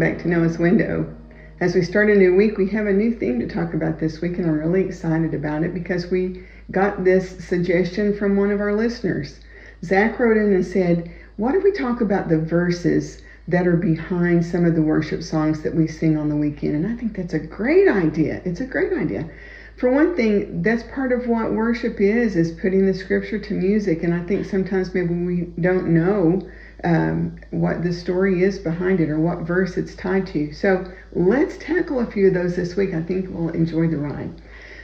back to Noah's Window. As we start a new week, we have a new theme to talk about this week, and I'm really excited about it because we got this suggestion from one of our listeners. Zach wrote in and said, What if we talk about the verses that are behind some of the worship songs that we sing on the weekend? And I think that's a great idea. It's a great idea. For one thing, that's part of what worship is, is putting the scripture to music. And I think sometimes maybe we don't know um, what the story is behind it or what verse it's tied to. So let's tackle a few of those this week. I think we'll enjoy the ride.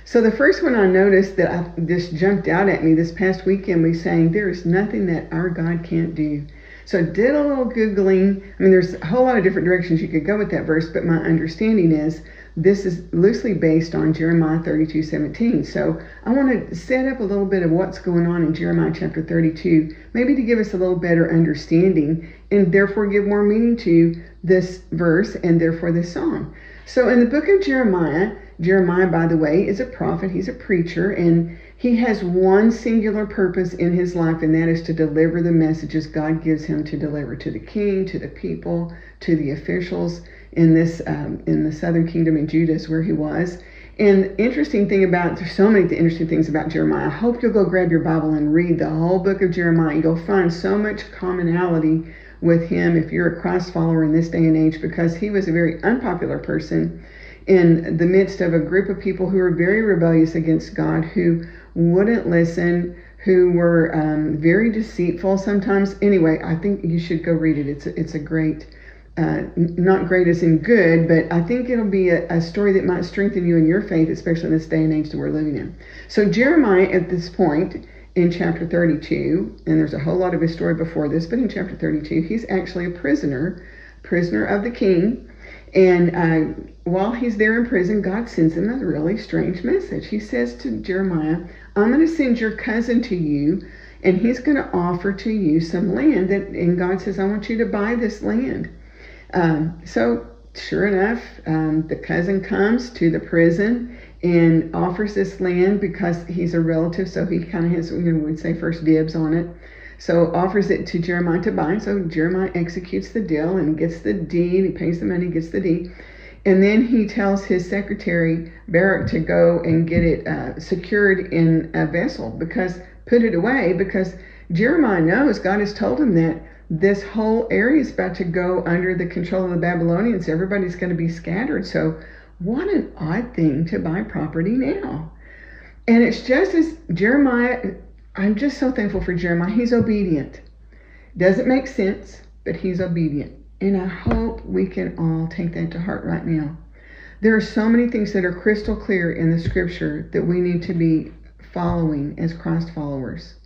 So the first one I noticed that I just jumped out at me this past weekend was saying there is nothing that our God can't do. So I did a little googling. I mean, there's a whole lot of different directions you could go with that verse, but my understanding is this is loosely based on Jeremiah 32 17. So I want to set up a little bit of what's going on in Jeremiah chapter 32, maybe to give us a little better understanding and therefore give more meaning to this verse and therefore this song. So in the book of Jeremiah, Jeremiah, by the way, is a prophet, he's a preacher, and he has one singular purpose in his life, and that is to deliver the messages God gives him to deliver to the king, to the people, to the officials in this um, in the southern kingdom in Judah where he was. And interesting thing about there's so many interesting things about Jeremiah. I hope you'll go grab your Bible and read the whole book of Jeremiah. You'll find so much commonality with him if you're a Christ follower in this day and age because he was a very unpopular person in the midst of a group of people who were very rebellious against God, who wouldn't listen, who were um, very deceitful sometimes. Anyway, I think you should go read it. It's a, it's a great uh, not great as in good, but I think it'll be a, a, story that might strengthen you in your faith, especially in this day and age that we're living in. So, Jeremiah, at this point in chapter 32, and there's a whole lot of his story before this, but in chapter 32, he's actually a prisoner, prisoner of the king. And uh, while he's there in prison, God sends him a really strange message. He says to Jeremiah, I'm going to send your cousin to you, and he's going to offer to you some land. That, and God says, I want you to buy this land. Um, so, sure enough, um, the cousin comes to the prison and offers this land because he's a relative, so he kind of has, you know, would say first dibs on it. So offers it to Jeremiah to buy. So Jeremiah executes the deal and gets the deed. He pays the money, gets the deed. And then he tells his secretary, Baruch, to go and get it uh, secured in a vessel because put it away because Jeremiah knows God has told him that this whole area is about to go under the control of the Babylonians. Everybody's going to be scattered. So, what an odd thing to buy property now. And it's just as Jeremiah, I'm just so thankful for Jeremiah. He's obedient. Doesn't make sense, but he's obedient. And I hope we can all take that to heart right now. There are so many things that are crystal clear in the scripture that we need to be following as Christ followers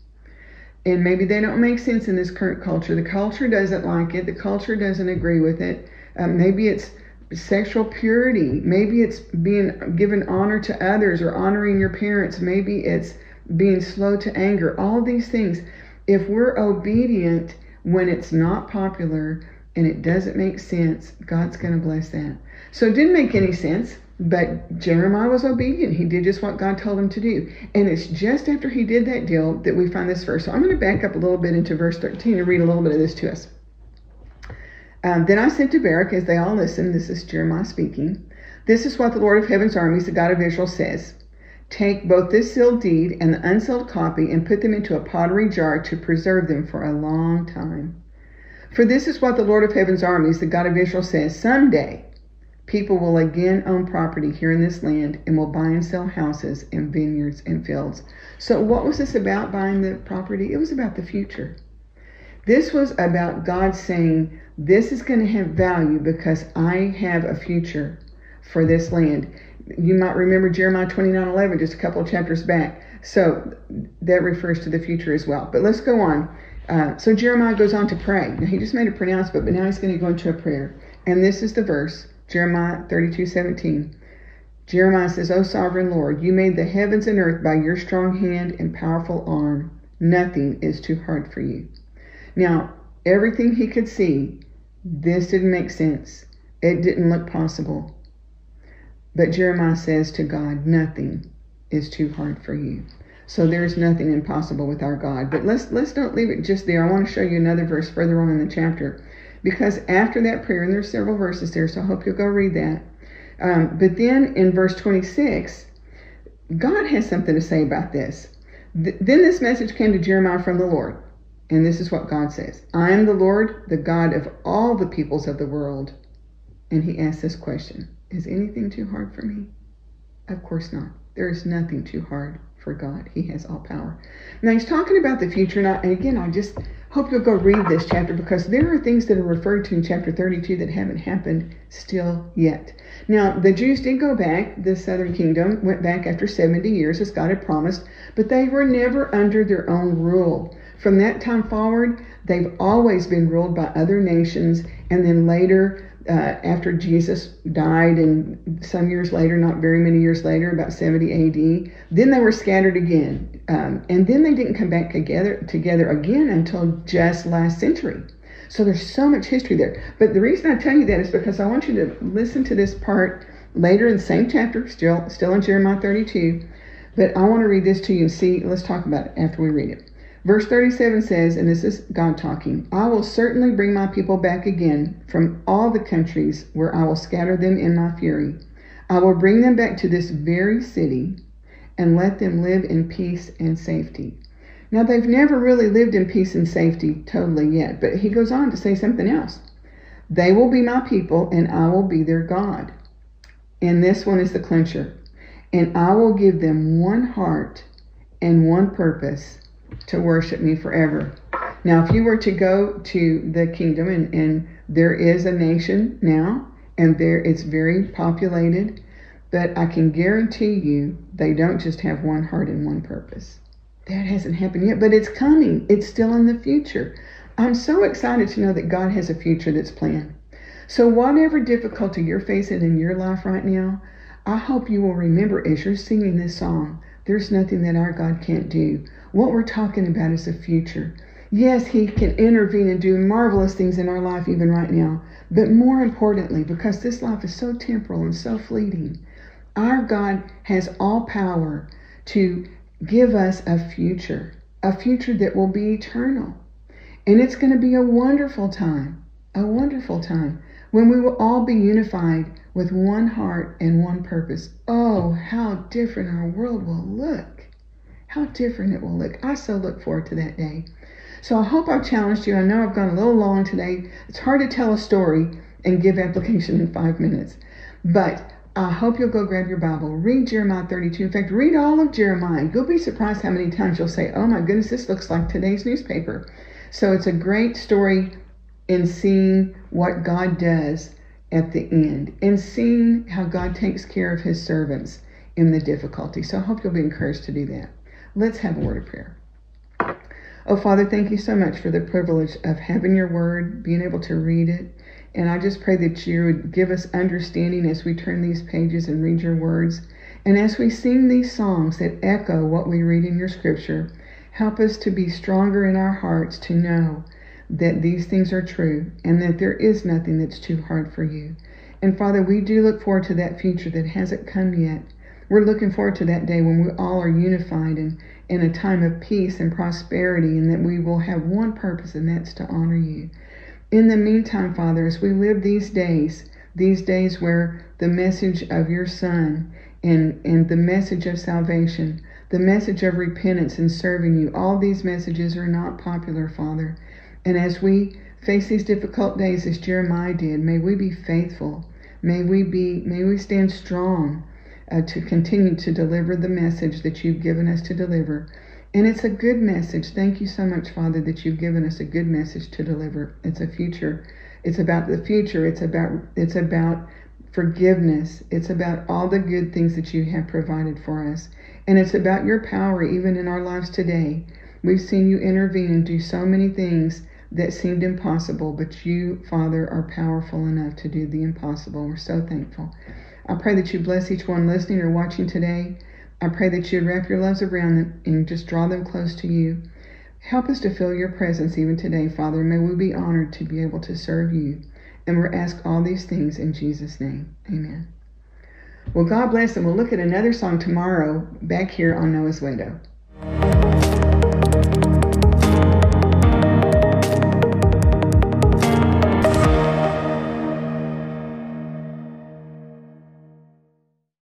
and maybe they don't make sense in this current culture. The culture doesn't like it. The culture doesn't agree with it. Um, maybe it's sexual purity. Maybe it's being given honor to others or honoring your parents. Maybe it's being slow to anger. All these things. If we're obedient when it's not popular and it doesn't make sense, God's going to bless that. So it didn't make any sense. But Jeremiah was obedient. He did just what God told him to do. And it's just after he did that deal that we find this verse. So I'm going to back up a little bit into verse 13 and read a little bit of this to us. Um, then I said to Baruch, as they all listened, this is Jeremiah speaking, This is what the Lord of heaven's armies, the God of Israel, says. Take both this sealed deed and the unsealed copy and put them into a pottery jar to preserve them for a long time. For this is what the Lord of heaven's armies, the God of Israel, says Someday People will again own property here in this land and will buy and sell houses and vineyards and fields. So, what was this about buying the property? It was about the future. This was about God saying, This is going to have value because I have a future for this land. You might remember Jeremiah 29 11, just a couple of chapters back. So, that refers to the future as well. But let's go on. Uh, so, Jeremiah goes on to pray. Now, he just made a pronouncement, but now he's going to go into a prayer. And this is the verse Jeremiah 32 17. Jeremiah says, O sovereign Lord, you made the heavens and earth by your strong hand and powerful arm. Nothing is too hard for you. Now, everything he could see, this didn't make sense. It didn't look possible. But Jeremiah says to God, Nothing is too hard for you. So there's nothing impossible with our God. But let's let's don't leave it just there. I want to show you another verse further on in the chapter. Because after that prayer, and there's several verses there, so I hope you'll go read that. Um, but then in verse 26, God has something to say about this. Th- then this message came to Jeremiah from the Lord. And this is what God says I am the Lord, the God of all the peoples of the world. And he asks this question Is anything too hard for me? Of course not. There is nothing too hard for God. He has all power. Now he's talking about the future, and, I, and again, I just hope you'll go read this chapter because there are things that are referred to in chapter 32 that haven't happened still yet. Now, the Jews did go back, the southern kingdom went back after 70 years as God had promised, but they were never under their own rule. From that time forward, they've always been ruled by other nations, and then later, uh, after Jesus died, and some years later, not very many years later, about 70 AD, then they were scattered again, um, and then they didn't come back together together again until just last century. So there's so much history there. But the reason I tell you that is because I want you to listen to this part later in the same chapter, still still in Jeremiah 32. But I want to read this to you and see. Let's talk about it after we read it. Verse 37 says, and this is God talking I will certainly bring my people back again from all the countries where I will scatter them in my fury. I will bring them back to this very city and let them live in peace and safety. Now, they've never really lived in peace and safety totally yet, but he goes on to say something else. They will be my people, and I will be their God. And this one is the clincher. And I will give them one heart and one purpose to worship me forever. Now, if you were to go to the kingdom, and, and there is a nation now, and there it's very populated, but I can guarantee you they don't just have one heart and one purpose. That hasn't happened yet, but it's coming. It's still in the future. I'm so excited to know that God has a future that's planned. So, whatever difficulty you're facing in your life right now, I hope you will remember as you're singing this song, there's nothing that our God can't do. What we're talking about is the future. Yes, He can intervene and do marvelous things in our life even right now. But more importantly, because this life is so temporal and so fleeting, our God has all power to give us a future, a future that will be eternal. And it's going to be a wonderful time, a wonderful time when we will all be unified with one heart and one purpose. Oh, how different our world will look how different it will look. I so look forward to that day. So I hope I've challenged you. I know I've gone a little long today. It's hard to tell a story and give application in five minutes. But I hope you'll go grab your Bible, read Jeremiah 32. In fact, read all of Jeremiah. You'll be surprised how many times you'll say, Oh my goodness, this looks like today's newspaper. So it's a great story in seeing what God does at the end and seeing how God takes care of his servants in the difficulty. So I hope you'll be encouraged to do that. Let's have a word of prayer. Oh, Father, thank you so much for the privilege of having your word, being able to read it. And I just pray that you would give us understanding as we turn these pages and read your words. And as we sing these songs that echo what we read in your scripture, help us to be stronger in our hearts to know that these things are true and that there is nothing that's too hard for you. And Father, we do look forward to that future that hasn't come yet. We're looking forward to that day when we all are unified and in a time of peace and prosperity, and that we will have one purpose, and that's to honor you. In the meantime, Father, as we live these days, these days where the message of your Son and, and the message of salvation, the message of repentance and serving you, all these messages are not popular, Father. And as we face these difficult days as Jeremiah did, may we be faithful. May we be may we stand strong uh, to continue to deliver the message that you've given us to deliver. And it's a good message. Thank you so much, Father, that you've given us a good message to deliver. It's a future. It's about the future. It's about it's about forgiveness. It's about all the good things that you have provided for us. And it's about your power even in our lives today. We've seen you intervene and do so many things that seemed impossible, but you, Father, are powerful enough to do the impossible. We're so thankful. I pray that you bless each one listening or watching today. I pray that you wrap your loves around them and just draw them close to you. Help us to feel your presence even today, Father. May we be honored to be able to serve you. And we ask all these things in Jesus' name. Amen. Well, God bless, and we'll look at another song tomorrow back here on Noah's Window.